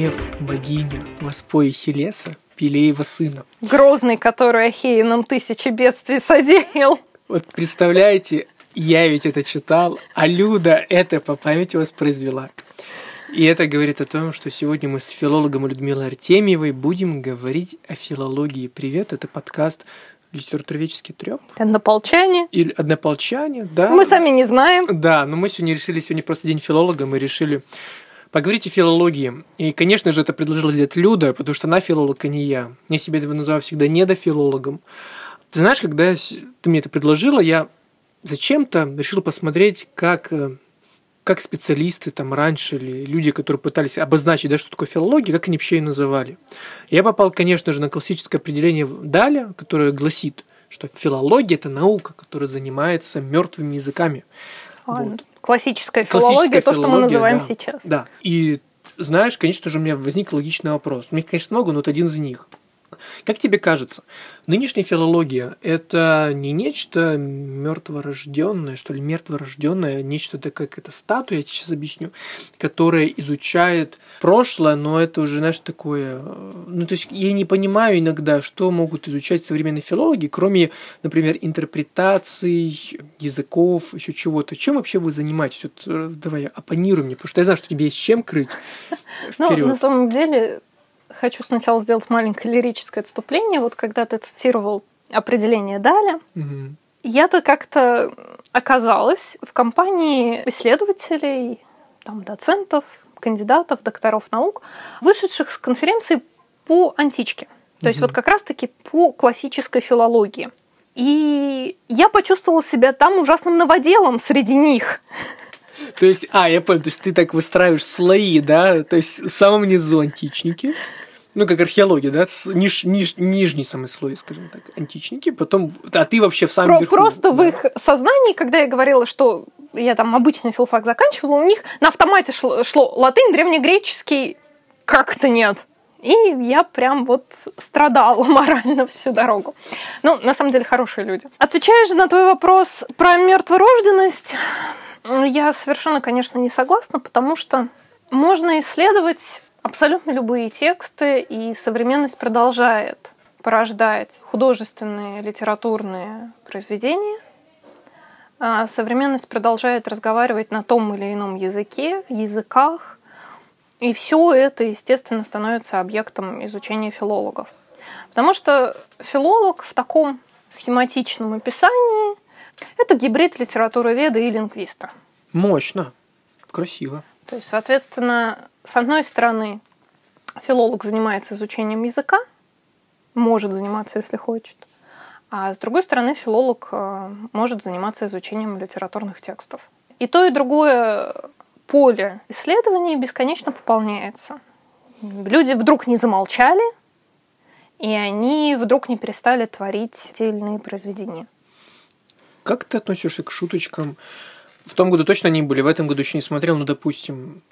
Рев, богиня, воспои Хелеса, Пелеева сына. Грозный, который Ахея нам тысячи бедствий содеял. Вот представляете, я ведь это читал, а Люда это по памяти воспроизвела. И это говорит о том, что сегодня мы с филологом Людмилой Артемьевой будем говорить о филологии. Привет, это подкаст литературоведческий треп. Однополчане. Или однополчане, да. Мы сами не знаем. Да, но мы сегодня решили, сегодня просто день филолога, мы решили поговорить о филологии. И, конечно же, это предложила сделать Люда, потому что она филолог, а не я. Я себя называю всегда недофилологом. Ты знаешь, когда ты мне это предложила, я зачем-то решил посмотреть, как э, как специалисты там раньше или люди, которые пытались обозначить, да, что такое филология, как они вообще ее называли. Я попал, конечно же, на классическое определение Даля, которое гласит, что филология – это наука, которая занимается мертвыми языками. А, вот. Классическая филология, Классическая то, филология, что мы называем да, сейчас. Да. И знаешь, конечно же, у меня возник логичный вопрос. У меня, конечно, много, но вот один из них – как тебе кажется, нынешняя филология – это не нечто мертворожденное, что ли, мертворожденное, нечто такое, как это статуя, я тебе сейчас объясню, которая изучает прошлое, но это уже, знаешь, такое... Ну, то есть я не понимаю иногда, что могут изучать современные филологи, кроме, например, интерпретаций, языков, еще чего-то. Чем вообще вы занимаетесь? Вот э, давай, оппонируй мне, потому что я знаю, что тебе есть чем крыть. Ну, на самом деле, хочу сначала сделать маленькое лирическое отступление. Вот когда ты цитировал определение Даля, угу. я-то как-то оказалась в компании исследователей, там, доцентов, кандидатов, докторов наук, вышедших с конференции по античке. То угу. есть вот как раз-таки по классической филологии. И я почувствовала себя там ужасным новоделом среди них. То есть, а, я понял, то есть ты так выстраиваешь слои, да? То есть в самом низу античники, ну, как археология, да, ниж, ниж, нижний самый слой, скажем так, античники, потом, а ты вообще в самом Про, верху. Просто да. в их сознании, когда я говорила, что я там обычный филфак заканчивала, у них на автомате шло, шло латынь, древнегреческий, как-то нет. И я прям вот страдала морально всю дорогу. Ну, на самом деле, хорошие люди. Отвечая же на твой вопрос про мертворожденность, я совершенно, конечно, не согласна, потому что можно исследовать абсолютно любые тексты, и современность продолжает порождать художественные, литературные произведения. А современность продолжает разговаривать на том или ином языке, языках, и все это, естественно, становится объектом изучения филологов. Потому что филолог в таком схематичном описании – это гибрид литературы веда и лингвиста. Мощно, красиво. То есть, соответственно, с одной стороны, филолог занимается изучением языка, может заниматься, если хочет. А с другой стороны, филолог э, может заниматься изучением литературных текстов. И то, и другое поле исследований бесконечно пополняется. Люди вдруг не замолчали, и они вдруг не перестали творить те или иные произведения. Как ты относишься к шуточкам? В том году точно они были, в этом году еще не смотрел, но, допустим,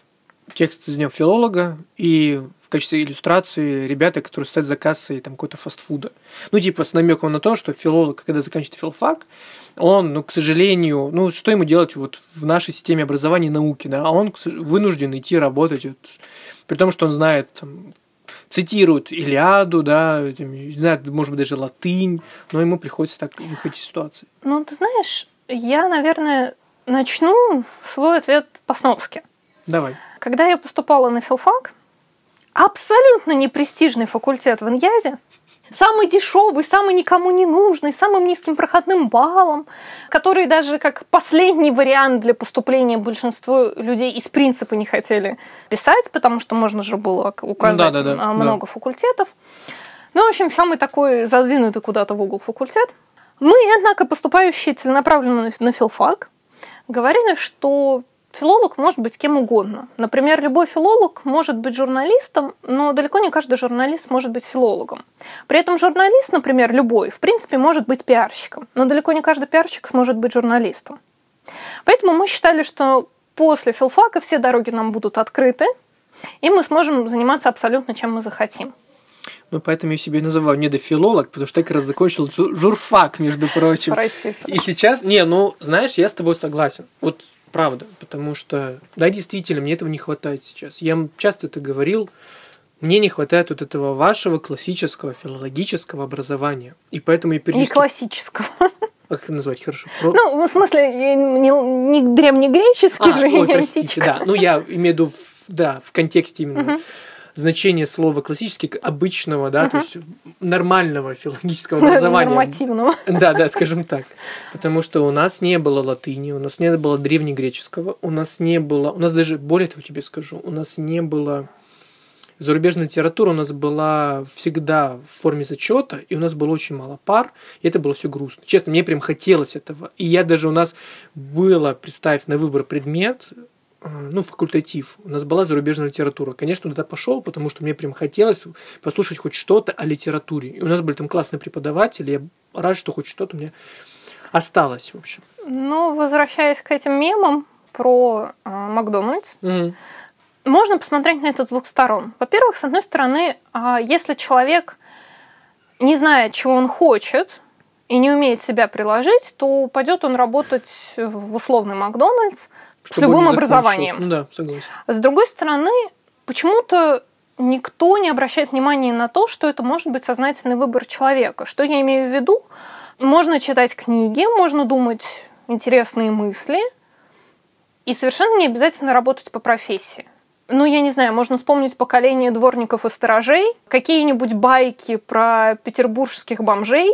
текст из него филолога и в качестве иллюстрации ребята, которые стоят за кассой там какой-то фастфуда. Ну, типа с намеком на то, что филолог, когда заканчивает филфак, он, ну, к сожалению, ну, что ему делать вот в нашей системе образования и науки, да, а он вынужден идти работать, вот, при том, что он знает, там, цитирует Илиаду, да, не знает, может быть, даже латынь, но ему приходится так выходить из ситуации. Ну, ты знаешь, я, наверное, начну свой ответ по-сновски. Давай. Когда я поступала на филфак, абсолютно непрестижный факультет в Иньязе, самый дешевый, самый никому не нужный, самым низким проходным баллом, который даже как последний вариант для поступления большинство людей из принципа не хотели писать, потому что можно же было указать да, да, да, много да. факультетов. Ну, в общем, самый такой задвинутый куда-то в угол факультет. Мы, однако, поступающие целенаправленно на филфак, говорили, что Филолог может быть кем угодно. Например, любой филолог может быть журналистом, но далеко не каждый журналист может быть филологом. При этом журналист, например, любой, в принципе, может быть пиарщиком, но далеко не каждый пиарщик сможет быть журналистом. Поэтому мы считали, что после филфака все дороги нам будут открыты, и мы сможем заниматься абсолютно чем мы захотим. Ну, поэтому я себе называю недофилолог, потому что я как раз закончил журфак, между прочим. Прости. И сейчас, не, ну, знаешь, я с тобой согласен. Вот Правда, потому что, да, действительно, мне этого не хватает сейчас. Я часто это говорил, мне не хватает вот этого вашего классического филологического образования. И поэтому я переступ... Не классического. Как это назвать хорошо? Про... Ну, в смысле, не, не древнегреческий а, же. Ой, простите, да. Ну, я имею в виду, да, в контексте именно. Угу значение слова классический обычного, да, угу. то есть нормального филологического образования. Нормативного. Да, да, скажем так. Потому что у нас не было латыни, у нас не было древнегреческого, у нас не было, у нас даже, более того тебе скажу, у нас не было зарубежная литература у нас была всегда в форме зачета, и у нас было очень мало пар, и это было все грустно. Честно, мне прям хотелось этого. И я даже у нас было, представив на выбор предмет, ну, факультатив. У нас была зарубежная литература. Конечно, туда пошел, потому что мне прям хотелось послушать хоть что-то о литературе. И у нас были там классные преподаватели. Я рад, что хоть что-то у меня осталось, в общем. Ну, возвращаясь к этим мемам про э, Макдональдс, mm-hmm можно посмотреть на это с двух сторон. Во-первых, с одной стороны, а, если человек не знает, чего он хочет, и не умеет себя приложить, то пойдет он работать в условный Макдональдс с любым образованием. Ну да, согласен. С другой стороны, почему-то никто не обращает внимания на то, что это может быть сознательный выбор человека. Что я имею в виду? Можно читать книги, можно думать интересные мысли, и совершенно не обязательно работать по профессии ну, я не знаю, можно вспомнить поколение дворников и сторожей, какие-нибудь байки про петербургских бомжей.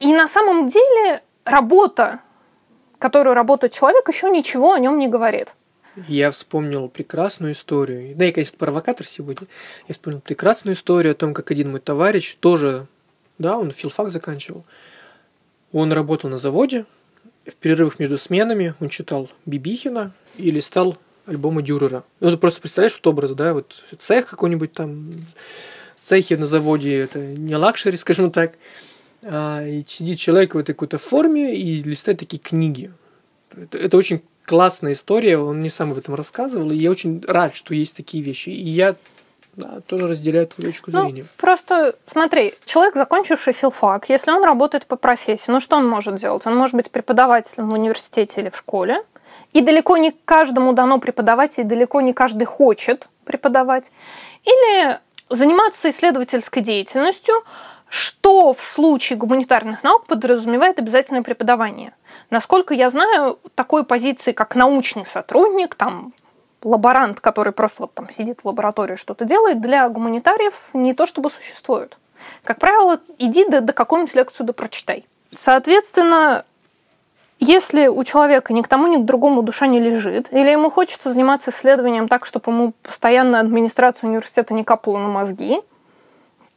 И на самом деле работа, которую работает человек, еще ничего о нем не говорит. Я вспомнил прекрасную историю. Да, я, конечно, провокатор сегодня. Я вспомнил прекрасную историю о том, как один мой товарищ тоже, да, он филфак заканчивал. Он работал на заводе, в перерывах между сменами он читал Бибихина и листал альбомы Дюрера. Ну, ты просто представляешь вот образ, да, вот цех какой-нибудь там, цехи на заводе, это не luxury, скажем так, а, и сидит человек в этой какой-то форме и листает такие книги. Это, это очень классная история, он мне сам об этом рассказывал, и я очень рад, что есть такие вещи. И я да, тоже разделяю твою точку ну, зрения. Просто смотри, человек, закончивший филфак, если он работает по профессии, ну что он может делать? Он может быть преподавателем в университете или в школе, и далеко не каждому дано преподавать, и далеко не каждый хочет преподавать. Или заниматься исследовательской деятельностью, что в случае гуманитарных наук подразумевает обязательное преподавание. Насколько я знаю, такой позиции, как научный сотрудник, там, лаборант, который просто вот там сидит в лаборатории что-то делает, для гуманитариев не то чтобы существует. Как правило, иди до, до какую-нибудь лекцию да прочитай. Соответственно, если у человека ни к тому, ни к другому душа не лежит, или ему хочется заниматься исследованием так, чтобы ему постоянно администрация университета не капала на мозги,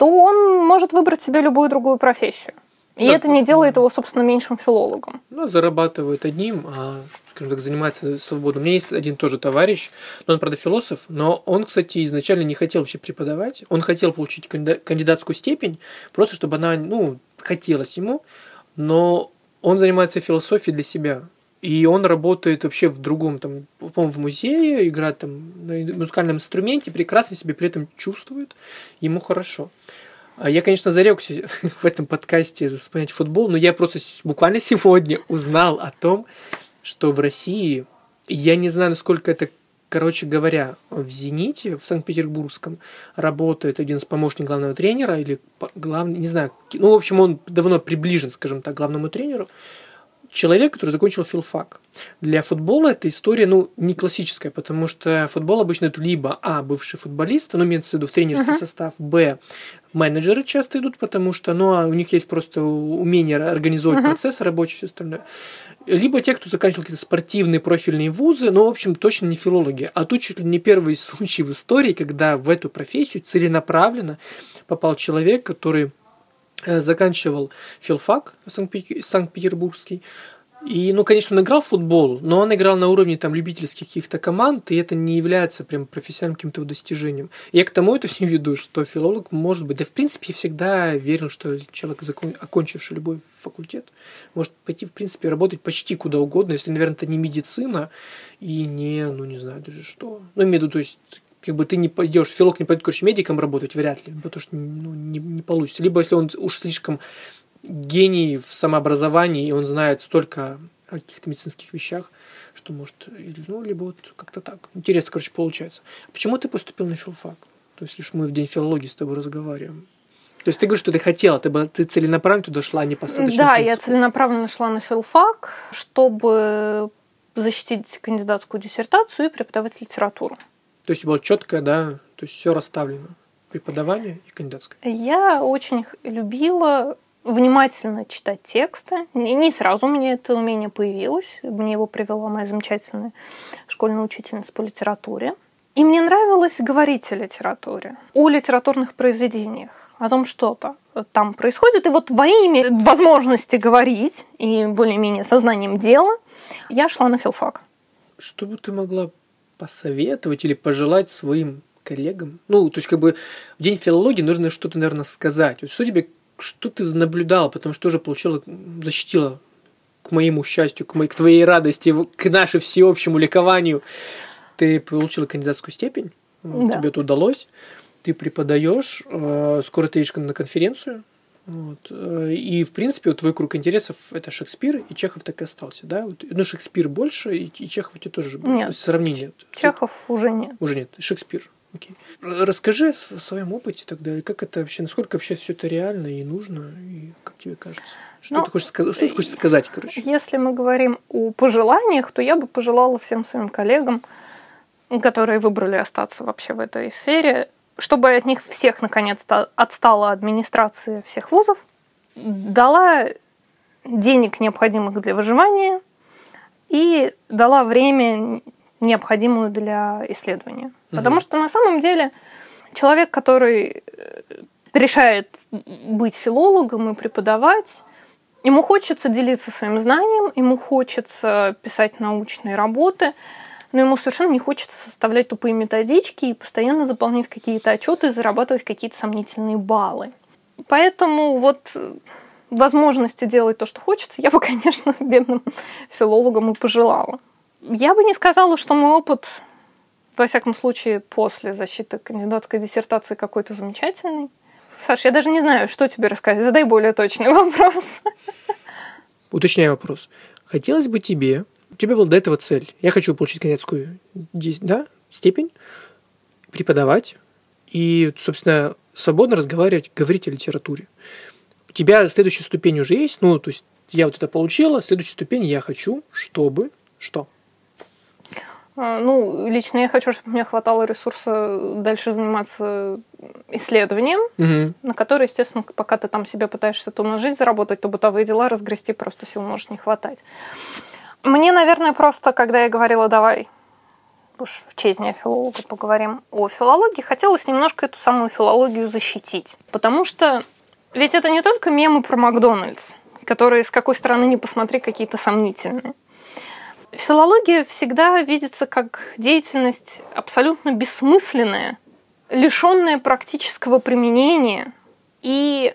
то он может выбрать себе любую другую профессию. И да, это не делает его, собственно, меньшим филологом. Ну, зарабатывает одним, а, скажем так, занимается свободой. У меня есть один тоже товарищ, но он, правда, философ, но он, кстати, изначально не хотел вообще преподавать. Он хотел получить кандидатскую степень, просто чтобы она, ну, хотелось ему, но он занимается философией для себя. И он работает вообще в другом, там, в музее, играет там на музыкальном инструменте, прекрасно себя при этом чувствует, ему хорошо. А я, конечно, зарекся в этом подкасте вспоминать футбол, но я просто буквально сегодня узнал о том, что в России, я не знаю, насколько это Короче говоря, в «Зените», в Санкт-Петербургском, работает один из помощников главного тренера, или главный, не знаю, ну, в общем, он давно приближен, скажем так, главному тренеру человек, который закончил филфак. Для футбола эта история, ну, не классическая, потому что футбол обычно это либо, а, бывший футболист, ну, имеется в виду в тренерский uh-huh. состав, б, менеджеры часто идут, потому что, ну, а у них есть просто умение организовывать uh-huh. процесс рабочий, все остальное. Либо те, кто заканчивал какие-то спортивные профильные вузы, но, в общем, точно не филологи. А тут чуть ли не первый случай в истории, когда в эту профессию целенаправленно попал человек, который заканчивал филфак Санкт-Петербургский. И, ну, конечно, он играл в футбол, но он играл на уровне там любительских каких-то команд, и это не является прям профессиональным каким-то достижением. Я к тому это все веду, что филолог может быть, да в принципе я всегда верил, что человек, окончивший любой факультет, может пойти, в принципе, работать почти куда угодно, если, наверное, это не медицина и не, ну, не знаю даже что. Ну, имею в виду, то есть как бы ты не пойдешь, филолог не пойдет, короче, медиком работать, вряд ли, потому что ну, не, не получится. Либо если он уж слишком гений в самообразовании, и он знает столько о каких-то медицинских вещах, что может, ну, либо вот как-то так. Интересно, короче, получается. Почему ты поступил на филфак? То есть, лишь мы в день филологии с тобой разговариваем. То есть ты говоришь, что ты хотела, ты, была, ты целенаправленно туда шла, а не по Да, принципу. я целенаправленно шла на филфак, чтобы защитить кандидатскую диссертацию и преподавать литературу. То есть было четко, да, то есть все расставлено, преподавание и кандидатское. Я очень любила внимательно читать тексты. Не сразу у меня это умение появилось. Мне его привела моя замечательная школьная учительница по литературе. И мне нравилось говорить о литературе, о литературных произведениях, о том, что то там происходит. И вот во имя возможности говорить и более-менее сознанием дела я шла на филфак. Что бы ты могла посоветовать или пожелать своим коллегам? Ну, то есть, как бы в день филологии нужно что-то, наверное, сказать. Вот что тебе что ты наблюдала, потому что тоже получила, защитила к моему счастью, к, моей, к твоей радости, к нашему всеобщему ликованию. Ты получила кандидатскую степень, да. тебе это удалось, ты преподаешь, э, скоро ты едешь на конференцию, вот. Э, и, в принципе, вот твой круг интересов – это Шекспир, и Чехов так и остался, да? Ну, Шекспир больше, и, и Чехов у тебя тоже. Нет. Сравнение. Чехов уже нет. Уже нет. Шекспир. Окей. Расскажи о своем опыте тогда, как это вообще, насколько вообще все это реально и нужно, и как тебе кажется? Что, ну, ты, хочешь сказать, что ты хочешь сказать, короче? Если мы говорим о пожеланиях, то я бы пожелала всем своим коллегам, которые выбрали остаться вообще в этой сфере, чтобы от них всех наконец-то отстала администрация всех вузов, дала денег, необходимых для выживания, и дала время необходимую для исследования. Угу. Потому что на самом деле человек, который э, решает быть филологом и преподавать, ему хочется делиться своим знанием, ему хочется писать научные работы, но ему совершенно не хочется составлять тупые методички и постоянно заполнять какие-то отчеты и зарабатывать какие-то сомнительные баллы. Поэтому вот возможности делать то, что хочется, я бы, конечно, бедным филологам и пожелала. Я бы не сказала, что мой опыт, во всяком случае, после защиты кандидатской диссертации какой-то замечательный. Саш, я даже не знаю, что тебе рассказать. Задай более точный вопрос. Уточняю вопрос. Хотелось бы тебе, тебя была до этого цель. Я хочу получить кандидатскую да, степень, преподавать и, собственно, свободно разговаривать, говорить о литературе. У тебя следующая ступень уже есть, ну, то есть я вот это получила, следующая ступень я хочу, чтобы что? А, ну, лично я хочу, чтобы мне хватало ресурса дальше заниматься исследованием, угу. на которое, естественно, пока ты там себе пытаешься то на жизнь заработать, то бытовые дела разгрести просто сил может не хватать. Мне, наверное, просто, когда я говорила, давай уж в честь дня филолога поговорим о филологии, хотелось немножко эту самую филологию защитить. Потому что ведь это не только мемы про Макдональдс, которые с какой стороны не посмотри какие-то сомнительные. Филология всегда видится как деятельность абсолютно бессмысленная, лишенная практического применения и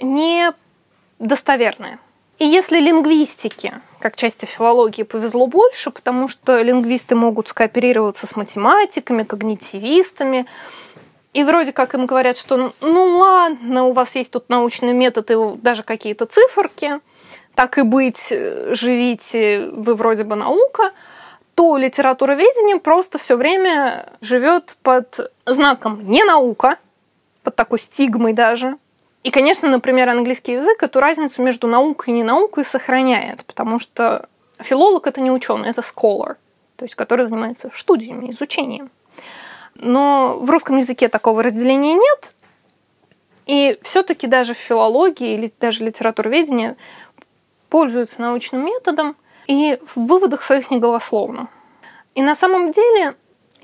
недостоверная. И если лингвистике, как части филологии, повезло больше, потому что лингвисты могут скооперироваться с математиками, когнитивистами, и вроде как им говорят, что ну ладно, у вас есть тут научный метод и даже какие-то циферки – так и быть, живите вы вроде бы наука, то литературоведение просто все время живет под знаком не наука, под такой стигмой даже. И, конечно, например, английский язык эту разницу между наукой и не наукой сохраняет, потому что филолог это не ученый, это scholar, то есть который занимается студиями, изучением. Но в русском языке такого разделения нет, и все-таки даже в филологии или даже литературоведении пользуются научным методом и в выводах своих не голословно. И на самом деле,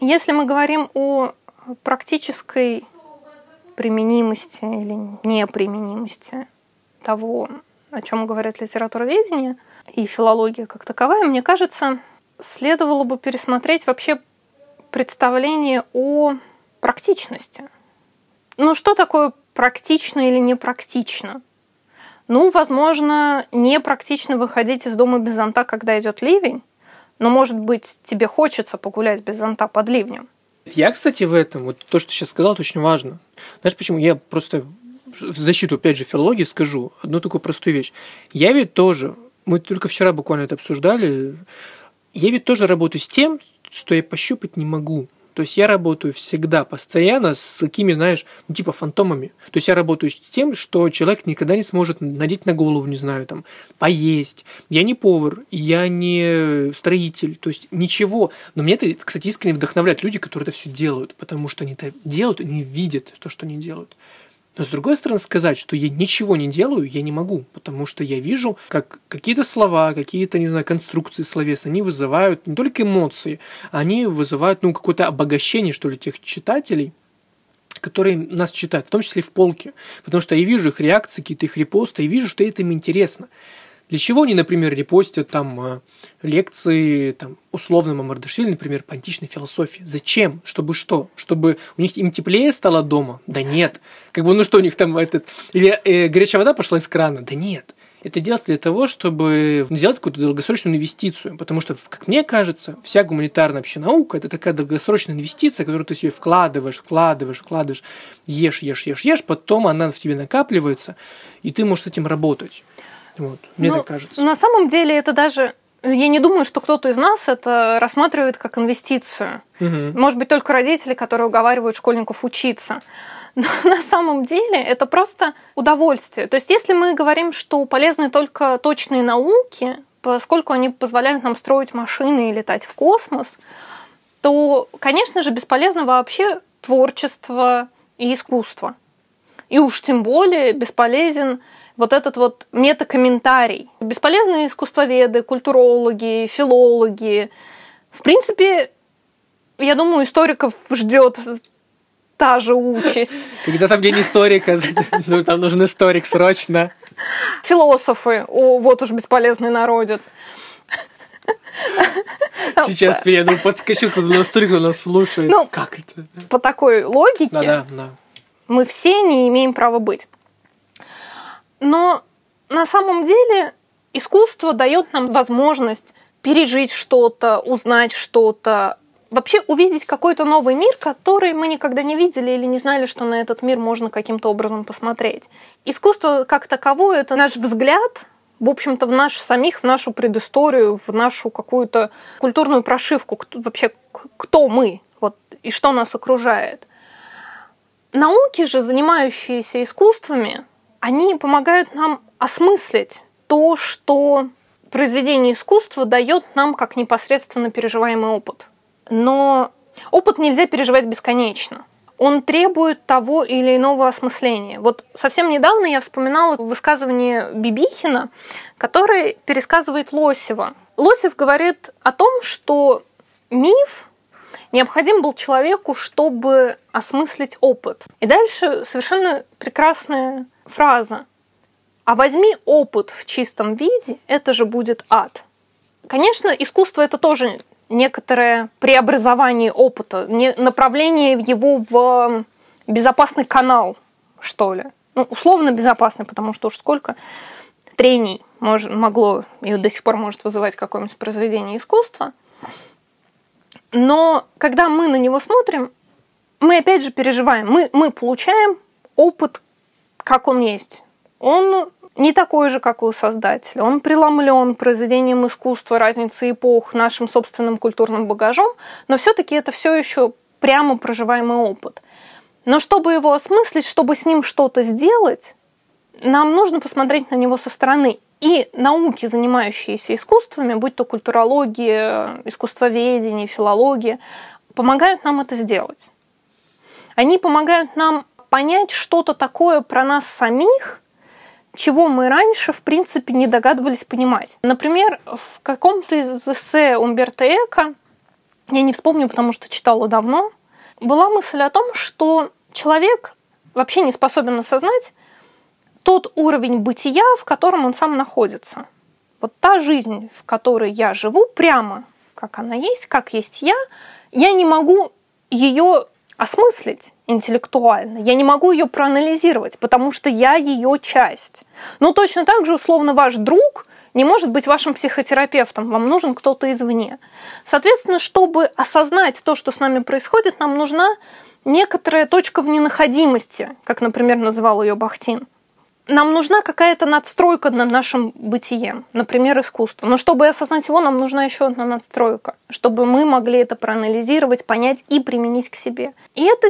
если мы говорим о практической применимости или неприменимости того, о чем говорят литературоведение и филология как таковая, мне кажется, следовало бы пересмотреть вообще представление о практичности. Ну, что такое практично или непрактично? Ну, возможно, непрактично выходить из дома без зонта, когда идет ливень, но, может быть, тебе хочется погулять без зонта под ливнем. Я, кстати, в этом, вот то, что сейчас сказал, это очень важно. Знаешь, почему? Я просто в защиту, опять же, филологии скажу одну такую простую вещь. Я ведь тоже Мы только вчера буквально это обсуждали. Я ведь тоже работаю с тем, что я пощупать не могу. То есть я работаю всегда, постоянно с такими, знаешь, ну, типа фантомами. То есть я работаю с тем, что человек никогда не сможет надеть на голову, не знаю, там, поесть. Я не повар, я не строитель, то есть ничего. Но мне это, кстати, искренне вдохновляет люди, которые это все делают, потому что они это делают, они видят то, что они делают. Но с другой стороны, сказать, что я ничего не делаю, я не могу, потому что я вижу, как какие-то слова, какие-то, не знаю, конструкции словесные, они вызывают не только эмоции, они вызывают, ну, какое-то обогащение, что ли, тех читателей, которые нас читают, в том числе в полке. Потому что я вижу их реакции, какие-то их репосты, и вижу, что это им интересно. Для чего они, например, репостят там э, лекции там, условно Мамардашвили, например, по античной философии? Зачем? Чтобы что? Чтобы у них им теплее стало дома? Да нет. Как бы, ну что у них там этот... Или э, горячая вода пошла из крана? Да нет. Это делается для того, чтобы сделать какую-то долгосрочную инвестицию. Потому что, как мне кажется, вся гуманитарная вообще наука – это такая долгосрочная инвестиция, которую ты себе вкладываешь, вкладываешь, вкладываешь, ешь, ешь, ешь, ешь, потом она в тебе накапливается, и ты можешь с этим работать. Вот, мне ну, так кажется. На самом деле это даже я не думаю, что кто-то из нас это рассматривает как инвестицию. Угу. Может быть, только родители, которые уговаривают школьников учиться. Но на самом деле это просто удовольствие. То есть, если мы говорим, что полезны только точные науки, поскольку они позволяют нам строить машины и летать в космос, то, конечно же, бесполезно вообще творчество и искусство. И уж тем более бесполезен вот этот вот метакомментарий. Бесполезные искусствоведы, культурологи, филологи. В принципе, я думаю, историков ждет та же участь. Когда там где не историк, а ну, там нужен историк срочно. Философы. О, вот уж бесполезный народец. Сейчас перейду, подскочу, когда историк нас слушает. Ну, как это? По такой логике да, да, да. мы все не имеем права быть. Но на самом деле искусство дает нам возможность пережить что-то, узнать что-то, вообще увидеть какой-то новый мир, который мы никогда не видели или не знали, что на этот мир можно каким-то образом посмотреть. Искусство как таковое – это наш взгляд, в общем-то, в наш самих, в нашу предысторию, в нашу какую-то культурную прошивку, кто, вообще кто мы, вот, и что нас окружает. Науки же, занимающиеся искусствами, они помогают нам осмыслить то, что произведение искусства дает нам как непосредственно переживаемый опыт. Но опыт нельзя переживать бесконечно. Он требует того или иного осмысления. Вот совсем недавно я вспоминала высказывание Бибихина, который пересказывает Лосева. Лосев говорит о том, что миф необходим был человеку, чтобы осмыслить опыт. И дальше совершенно прекрасная фраза «А возьми опыт в чистом виде, это же будет ад». Конечно, искусство это тоже некоторое преобразование опыта, направление его в безопасный канал, что ли. Ну, условно безопасный, потому что уж сколько трений мож, могло и до сих пор может вызывать какое-нибудь произведение искусства. Но когда мы на него смотрим, мы опять же переживаем. Мы, мы получаем опыт как он есть. Он не такой же, как у создателя. Он преломлен произведением искусства, разницы эпох, нашим собственным культурным багажом, но все-таки это все еще прямо проживаемый опыт. Но чтобы его осмыслить, чтобы с ним что-то сделать, нам нужно посмотреть на него со стороны. И науки, занимающиеся искусствами, будь то культурология, искусствоведение, филология, помогают нам это сделать. Они помогают нам понять что-то такое про нас самих, чего мы раньше, в принципе, не догадывались понимать. Например, в каком-то из эссе Умберто Эко, я не вспомню, потому что читала давно, была мысль о том, что человек вообще не способен осознать тот уровень бытия, в котором он сам находится. Вот та жизнь, в которой я живу, прямо как она есть, как есть я, я не могу ее осмыслить интеллектуально. Я не могу ее проанализировать, потому что я ее часть. Но точно так же, условно, ваш друг не может быть вашим психотерапевтом, вам нужен кто-то извне. Соответственно, чтобы осознать то, что с нами происходит, нам нужна некоторая точка в ненаходимости, как, например, называл ее Бахтин. Нам нужна какая-то надстройка над нашим бытием, например, искусство. Но чтобы осознать его, нам нужна еще одна надстройка, чтобы мы могли это проанализировать, понять и применить к себе. И это,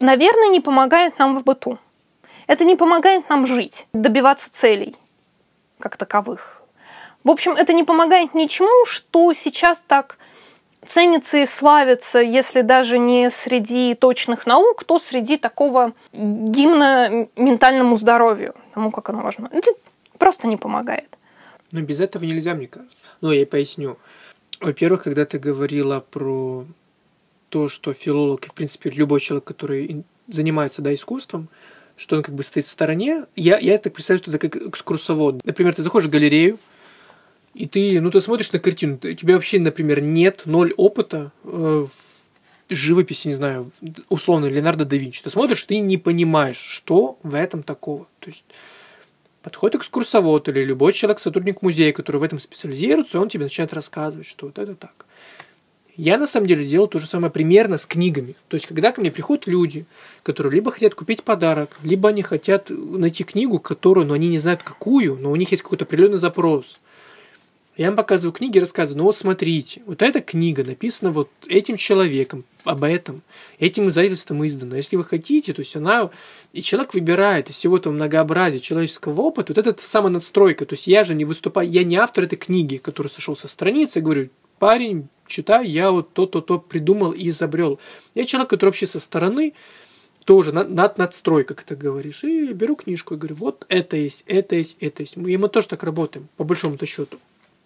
наверное, не помогает нам в быту. Это не помогает нам жить, добиваться целей как таковых. В общем, это не помогает ничему, что сейчас так ценится и славится, если даже не среди точных наук, то среди такого гимна ментальному здоровью, тому, как оно важно. Это просто не помогает. Но без этого нельзя, мне кажется. Ну, я поясню. Во-первых, когда ты говорила про то, что филолог, и, в принципе, любой человек, который занимается да, искусством, что он как бы стоит в стороне, я, я так представляю, что это как экскурсовод. Например, ты заходишь в галерею, и ты, ну, ты смотришь на картину, у тебя вообще, например, нет, ноль опыта э, в живописи, не знаю, условно, Леонардо да Винчи. Ты смотришь, ты не понимаешь, что в этом такого. То есть подходит экскурсовод или любой человек, сотрудник музея, который в этом специализируется, он тебе начинает рассказывать, что вот это так. Я на самом деле делал то же самое примерно с книгами. То есть, когда ко мне приходят люди, которые либо хотят купить подарок, либо они хотят найти книгу, которую, но они не знают какую, но у них есть какой-то определенный запрос. Я им показываю книги, рассказываю, ну вот смотрите, вот эта книга написана вот этим человеком, об этом, этим издательством издана. Если вы хотите, то есть она... И человек выбирает из всего этого многообразия человеческого опыта, вот это самая надстройка. То есть я же не выступаю, я не автор этой книги, который сошел со страницы, говорю, парень, читай, я вот то-то-то придумал и изобрел. Я человек, который вообще со стороны, тоже над, над надстройка, как ты говоришь, и беру книжку и говорю, вот это есть, это есть, это есть. И мы тоже так работаем, по большому-то счету.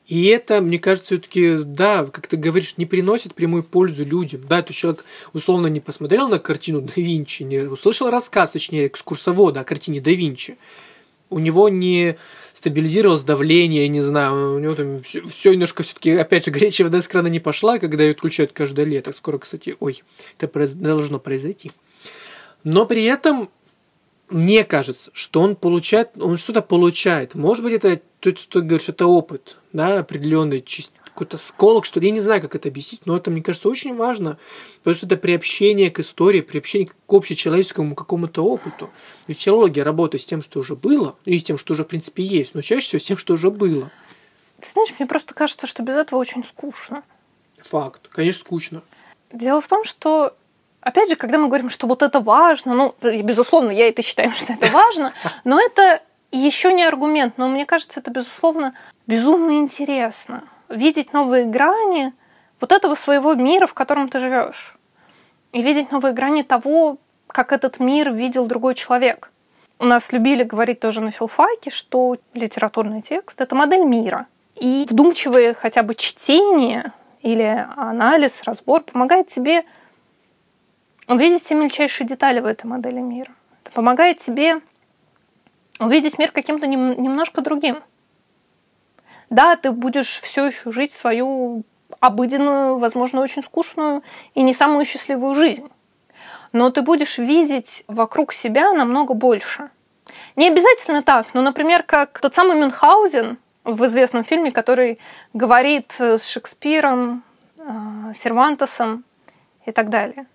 И это, мне кажется, все-таки, да, как ты говоришь, не приносит прямую пользу людям. Да, этот человек условно не посмотрел на картину да Винчи, не услышал рассказ, точнее, экскурсовода о картине да Винчи. У него не стабилизировалось давление, не знаю, у него там все, все немножко все-таки, опять же, горячая вода с крана не пошла, когда ее отключают каждое лето. Скоро, кстати, ой, это должно произойти. Но при этом мне кажется, что он получает, он что-то получает. Может быть, это то, что ты говоришь, это опыт, да, определенный, какой-то сколок, что ли. Я не знаю, как это объяснить, но это, мне кажется, очень важно, потому что это приобщение к истории, приобщение к общечеловеческому какому-то опыту. Ведь филология работает с тем, что уже было, и с тем, что уже, в принципе, есть, но чаще всего с тем, что уже было. Ты знаешь, мне просто кажется, что без этого очень скучно. Факт. Конечно, скучно. Дело в том, что опять же, когда мы говорим, что вот это важно, ну, безусловно, я это считаю, что это важно, но это еще не аргумент, но мне кажется, это, безусловно, безумно интересно. Видеть новые грани вот этого своего мира, в котором ты живешь. И видеть новые грани того, как этот мир видел другой человек. У нас любили говорить тоже на филфаке, что литературный текст — это модель мира. И вдумчивое хотя бы чтение или анализ, разбор помогает тебе увидеть все мельчайшие детали в этой модели мира. Это помогает тебе увидеть мир каким-то нем, немножко другим. Да, ты будешь все еще жить свою обыденную, возможно, очень скучную и не самую счастливую жизнь. Но ты будешь видеть вокруг себя намного больше. Не обязательно так, но, например, как тот самый Мюнхгаузен в известном фильме, который говорит с Шекспиром, э, Сервантесом и так далее.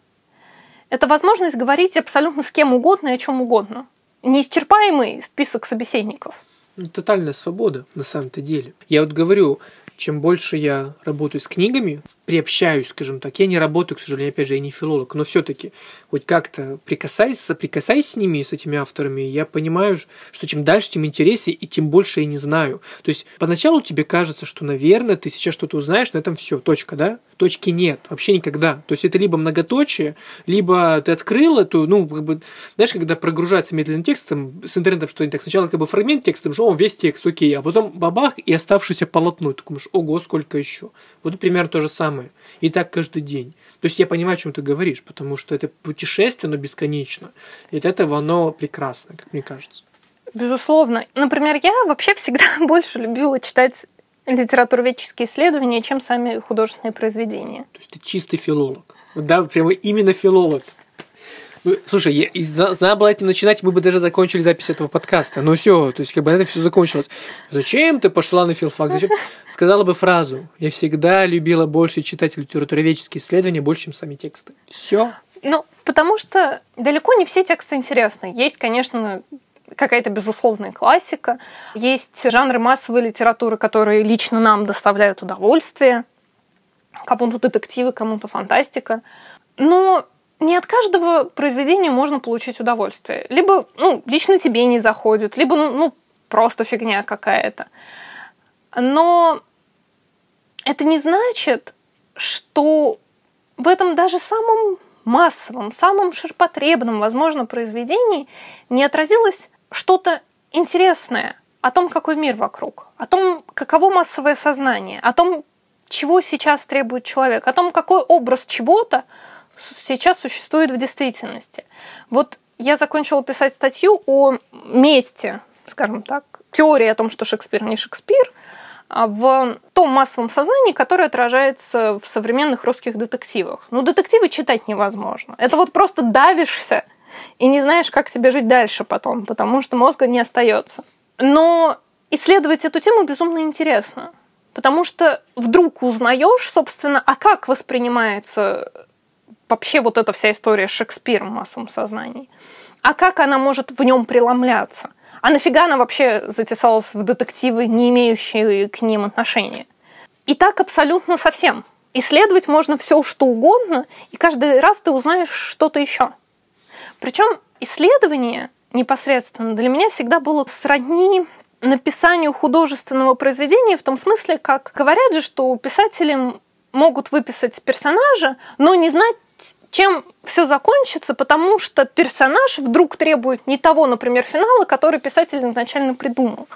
Это возможность говорить абсолютно с кем угодно и о чем угодно. Неисчерпаемый список собеседников. Ну, тотальная свобода на самом-то деле. Я вот говорю, чем больше я работаю с книгами, приобщаюсь, скажем так, я не работаю, к сожалению, опять же, я не филолог, но все-таки хоть как-то прикасаясь, соприкасаясь с ними, с этими авторами, я понимаю, что чем дальше, тем интереснее, и тем больше я не знаю. То есть поначалу тебе кажется, что, наверное, ты сейчас что-то узнаешь, на этом все, точка, да? Точки нет, вообще никогда. То есть это либо многоточие, либо ты открыл эту, ну, как бы, знаешь, когда прогружается медленным текстом с интернетом что-нибудь так, сначала как бы фрагмент текста, что он весь текст, окей, а потом бабах и оставшееся полотно, ты думаешь, ого, сколько еще. Вот примерно то же самое. И так каждый день. То есть я понимаю, о чем ты говоришь, потому что это путешествие, оно бесконечно. И от этого оно прекрасно, как мне кажется. Безусловно. Например, я вообще всегда больше любила читать литературоведческие исследования, чем сами художественные произведения. То есть ты чистый филолог. Да, прямо именно филолог. Ну, слушай, я, и надо было этим начинать, мы бы даже закончили запись этого подкаста. Ну все, то есть как бы это все закончилось. Зачем ты пошла на филфак? Зачем? Сказала бы фразу. Я всегда любила больше читать литературоведческие исследования больше, чем сами тексты. Все. Ну, потому что далеко не все тексты интересны. Есть, конечно, какая-то безусловная классика. Есть жанры массовой литературы, которые лично нам доставляют удовольствие. Кому-то детективы, кому-то фантастика. Но не от каждого произведения можно получить удовольствие. Либо, ну, лично тебе не заходит, либо, ну, ну просто фигня какая-то. Но это не значит, что в этом даже самом массовом, самом ширпотребном, возможно, произведении не отразилось что-то интересное о том, какой мир вокруг, о том, каково массовое сознание, о том, чего сейчас требует человек, о том, какой образ чего-то сейчас существует в действительности. Вот я закончила писать статью о месте, скажем так, теории о том, что Шекспир не Шекспир, а в том массовом сознании, которое отражается в современных русских детективах. Ну, детективы читать невозможно. Это вот просто давишься и не знаешь, как себе жить дальше потом, потому что мозга не остается. Но исследовать эту тему безумно интересно, потому что вдруг узнаешь, собственно, а как воспринимается вообще вот эта вся история Шекспира в массовом сознании, а как она может в нем преломляться. А нафига она вообще затесалась в детективы, не имеющие к ним отношения? И так абсолютно совсем. Исследовать можно все, что угодно, и каждый раз ты узнаешь что-то еще. Причем исследование непосредственно для меня всегда было сродни написанию художественного произведения в том смысле, как говорят же, что писатели могут выписать персонажа, но не знать, чем все закончится, потому что персонаж вдруг требует не того, например, финала, который писатель изначально придумал.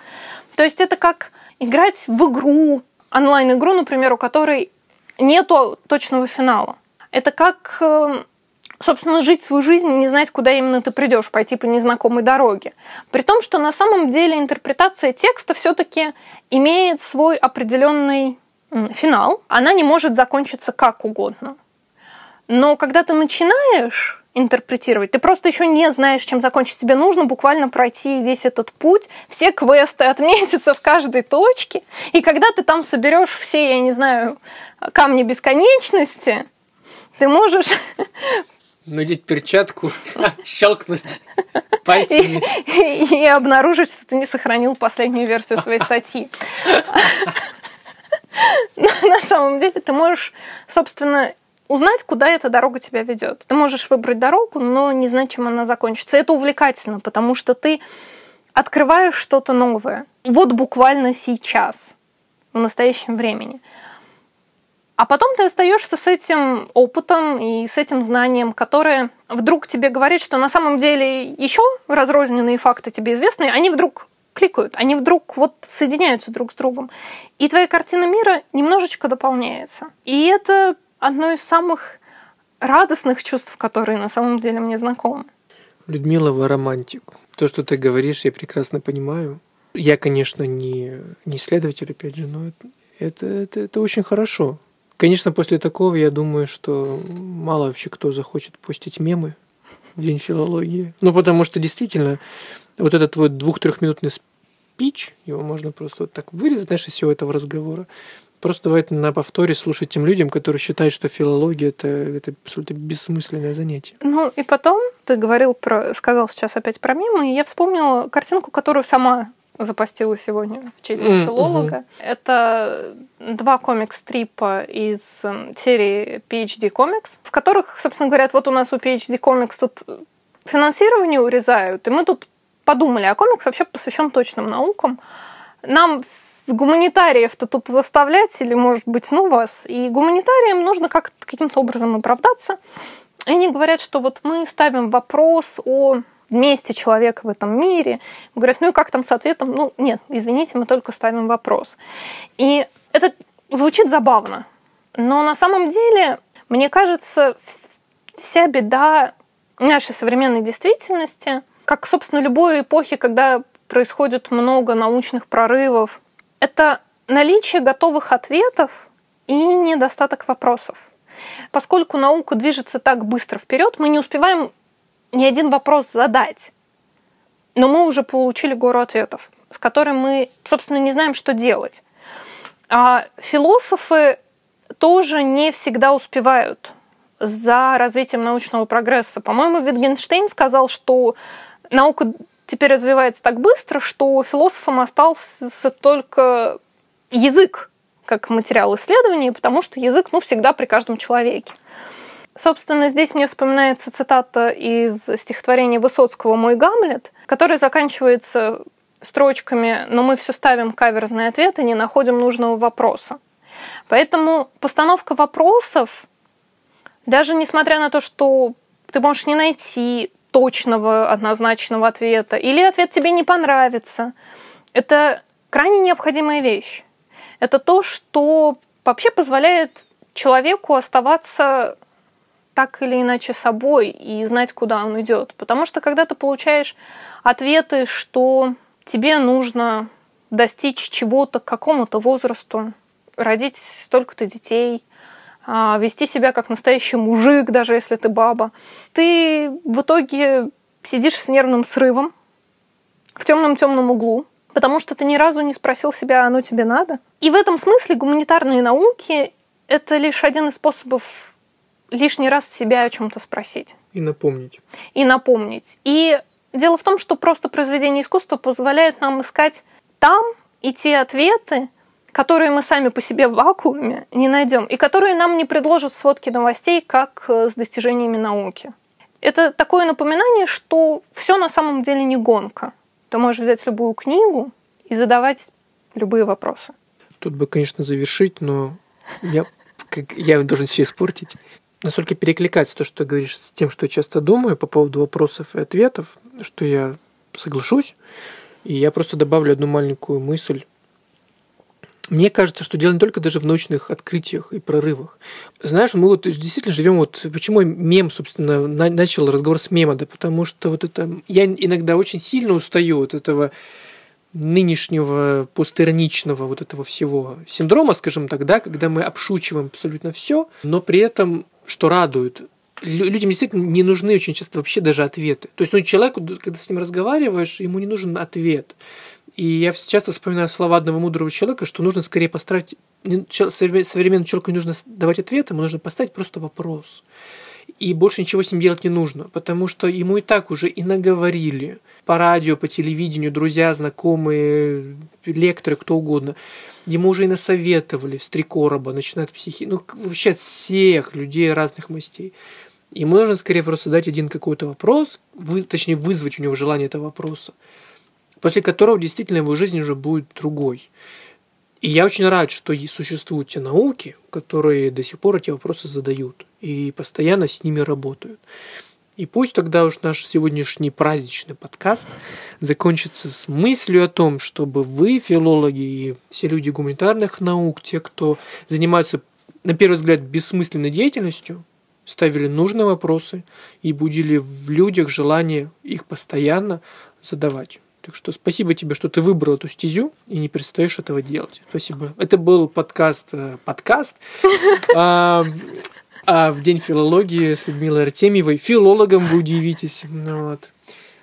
То есть это как играть в игру, онлайн-игру, например, у которой нету точного финала. Это как, э, собственно, жить свою жизнь не знать, куда именно ты придешь, пойти по незнакомой дороге. При том, что на самом деле интерпретация текста все-таки имеет свой определенный финал. Она не может закончиться как угодно. Но когда ты начинаешь интерпретировать, ты просто еще не знаешь, чем закончить. Тебе нужно буквально пройти весь этот путь, все квесты отметиться в каждой точке. И когда ты там соберешь все, я не знаю, камни бесконечности, ты можешь надеть перчатку, щелкнуть пальцами. И, обнаружить, что ты не сохранил последнюю версию своей статьи. На самом деле ты можешь, собственно, узнать, куда эта дорога тебя ведет. Ты можешь выбрать дорогу, но не знать, чем она закончится. Это увлекательно, потому что ты открываешь что-то новое. Вот буквально сейчас, в настоящем времени. А потом ты остаешься с этим опытом и с этим знанием, которое вдруг тебе говорит, что на самом деле еще разрозненные факты тебе известны, они вдруг кликают, они вдруг вот соединяются друг с другом. И твоя картина мира немножечко дополняется. И это одно из самых радостных чувств, которые на самом деле мне знакомы. Людмила, вы романтик. То, что ты говоришь, я прекрасно понимаю. Я, конечно, не, не исследователь, опять же, но это, это, это очень хорошо. Конечно, после такого я думаю, что мало вообще кто захочет постить мемы в День филологии. Ну, потому что действительно, вот этот твой двух-трехминутный спич, его можно просто вот так вырезать, знаешь, из всего этого разговора. Просто давай на повторе слушать тем людям, которые считают, что филология это, это абсолютно бессмысленное занятие. Ну и потом ты говорил про, сказал сейчас опять про мемы, и я вспомнила картинку, которую сама запостила сегодня в честь mm, филолога. Mm-hmm. Это два комикс-стрипа из эм, серии PhD Comics, в которых, собственно, говорят, вот у нас у PhD Comics тут финансирование урезают, и мы тут подумали, а комикс вообще посвящен точным наукам. Нам гуманитариев-то тут заставлять или, может быть, ну вас. И гуманитариям нужно как каким-то образом оправдаться. И они говорят, что вот мы ставим вопрос о месте человека в этом мире. Говорят, ну и как там с ответом? Ну, нет, извините, мы только ставим вопрос. И это звучит забавно. Но на самом деле, мне кажется, вся беда нашей современной действительности, как, собственно, любой эпохи, когда происходит много научных прорывов, это наличие готовых ответов и недостаток вопросов. Поскольку наука движется так быстро вперед, мы не успеваем ни один вопрос задать. Но мы уже получили гору ответов, с которыми мы, собственно, не знаем, что делать. А философы тоже не всегда успевают за развитием научного прогресса. По-моему, Витгенштейн сказал, что наука теперь развивается так быстро, что философам остался только язык как материал исследований, потому что язык ну, всегда при каждом человеке. Собственно, здесь мне вспоминается цитата из стихотворения Высоцкого «Мой Гамлет», который заканчивается строчками «Но мы все ставим каверзный ответ и не находим нужного вопроса». Поэтому постановка вопросов, даже несмотря на то, что ты можешь не найти точного однозначного ответа, или ответ тебе не понравится, это крайне необходимая вещь. Это то, что вообще позволяет человеку оставаться так или иначе собой и знать, куда он идет. Потому что когда ты получаешь ответы, что тебе нужно достичь чего-то к какому-то возрасту, родить столько-то детей, а, вести себя как настоящий мужик, даже если ты баба, ты в итоге сидишь с нервным срывом в темном-темном углу, потому что ты ни разу не спросил себя, оно тебе надо. И в этом смысле гуманитарные науки — это лишь один из способов лишний раз себя о чем-то спросить. И напомнить. И напомнить. И дело в том, что просто произведение искусства позволяет нам искать там и те ответы, которые мы сами по себе в вакууме не найдем, и которые нам не предложат сводки новостей, как э, с достижениями науки. Это такое напоминание, что все на самом деле не гонка. Ты можешь взять любую книгу и задавать любые вопросы. Тут бы, конечно, завершить, но я, как, я должен все испортить настолько перекликается то, что ты говоришь, с тем, что я часто думаю по поводу вопросов и ответов, что я соглашусь. И я просто добавлю одну маленькую мысль. Мне кажется, что дело не только даже в научных открытиях и прорывах. Знаешь, мы вот действительно живем вот... Почему мем, собственно, начал разговор с мема? Да потому что вот это... Я иногда очень сильно устаю от этого нынешнего постироничного вот этого всего синдрома, скажем так, да, когда мы обшучиваем абсолютно все, но при этом что радует, людям действительно не нужны очень часто вообще даже ответы. То есть, ну, человеку, когда с ним разговариваешь, ему не нужен ответ. И я часто вспоминаю слова одного мудрого человека, что нужно скорее поставить современному человеку не нужно давать ответ, ему нужно поставить просто вопрос. И больше ничего с ним делать не нужно, потому что ему и так уже и наговорили по радио, по телевидению, друзья, знакомые, лекторы, кто угодно. Ему уже и насоветовали с три короба, начиная от психи, ну, вообще от всех людей разных мастей. Ему нужно скорее просто дать один какой-то вопрос, вы, точнее вызвать у него желание этого вопроса, после которого действительно его жизнь уже будет другой. И я очень рад, что существуют те науки, которые до сих пор эти вопросы задают и постоянно с ними работают. И пусть тогда уж наш сегодняшний праздничный подкаст закончится с мыслью о том, чтобы вы, филологи и все люди гуманитарных наук, те, кто занимаются, на первый взгляд, бессмысленной деятельностью, ставили нужные вопросы и будили в людях желание их постоянно задавать. Так что спасибо тебе, что ты выбрал эту стезю и не перестаешь этого делать. Спасибо. Это был подкаст э, подкаст. А в День филологии с Людмилой Артемьевой, филологом вы удивитесь. Ну вот.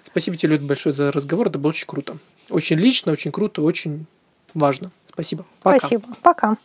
Спасибо тебе, Люд, большое за разговор. Это было очень круто. Очень лично, очень круто, очень важно. Спасибо. Пока. Спасибо. Пока.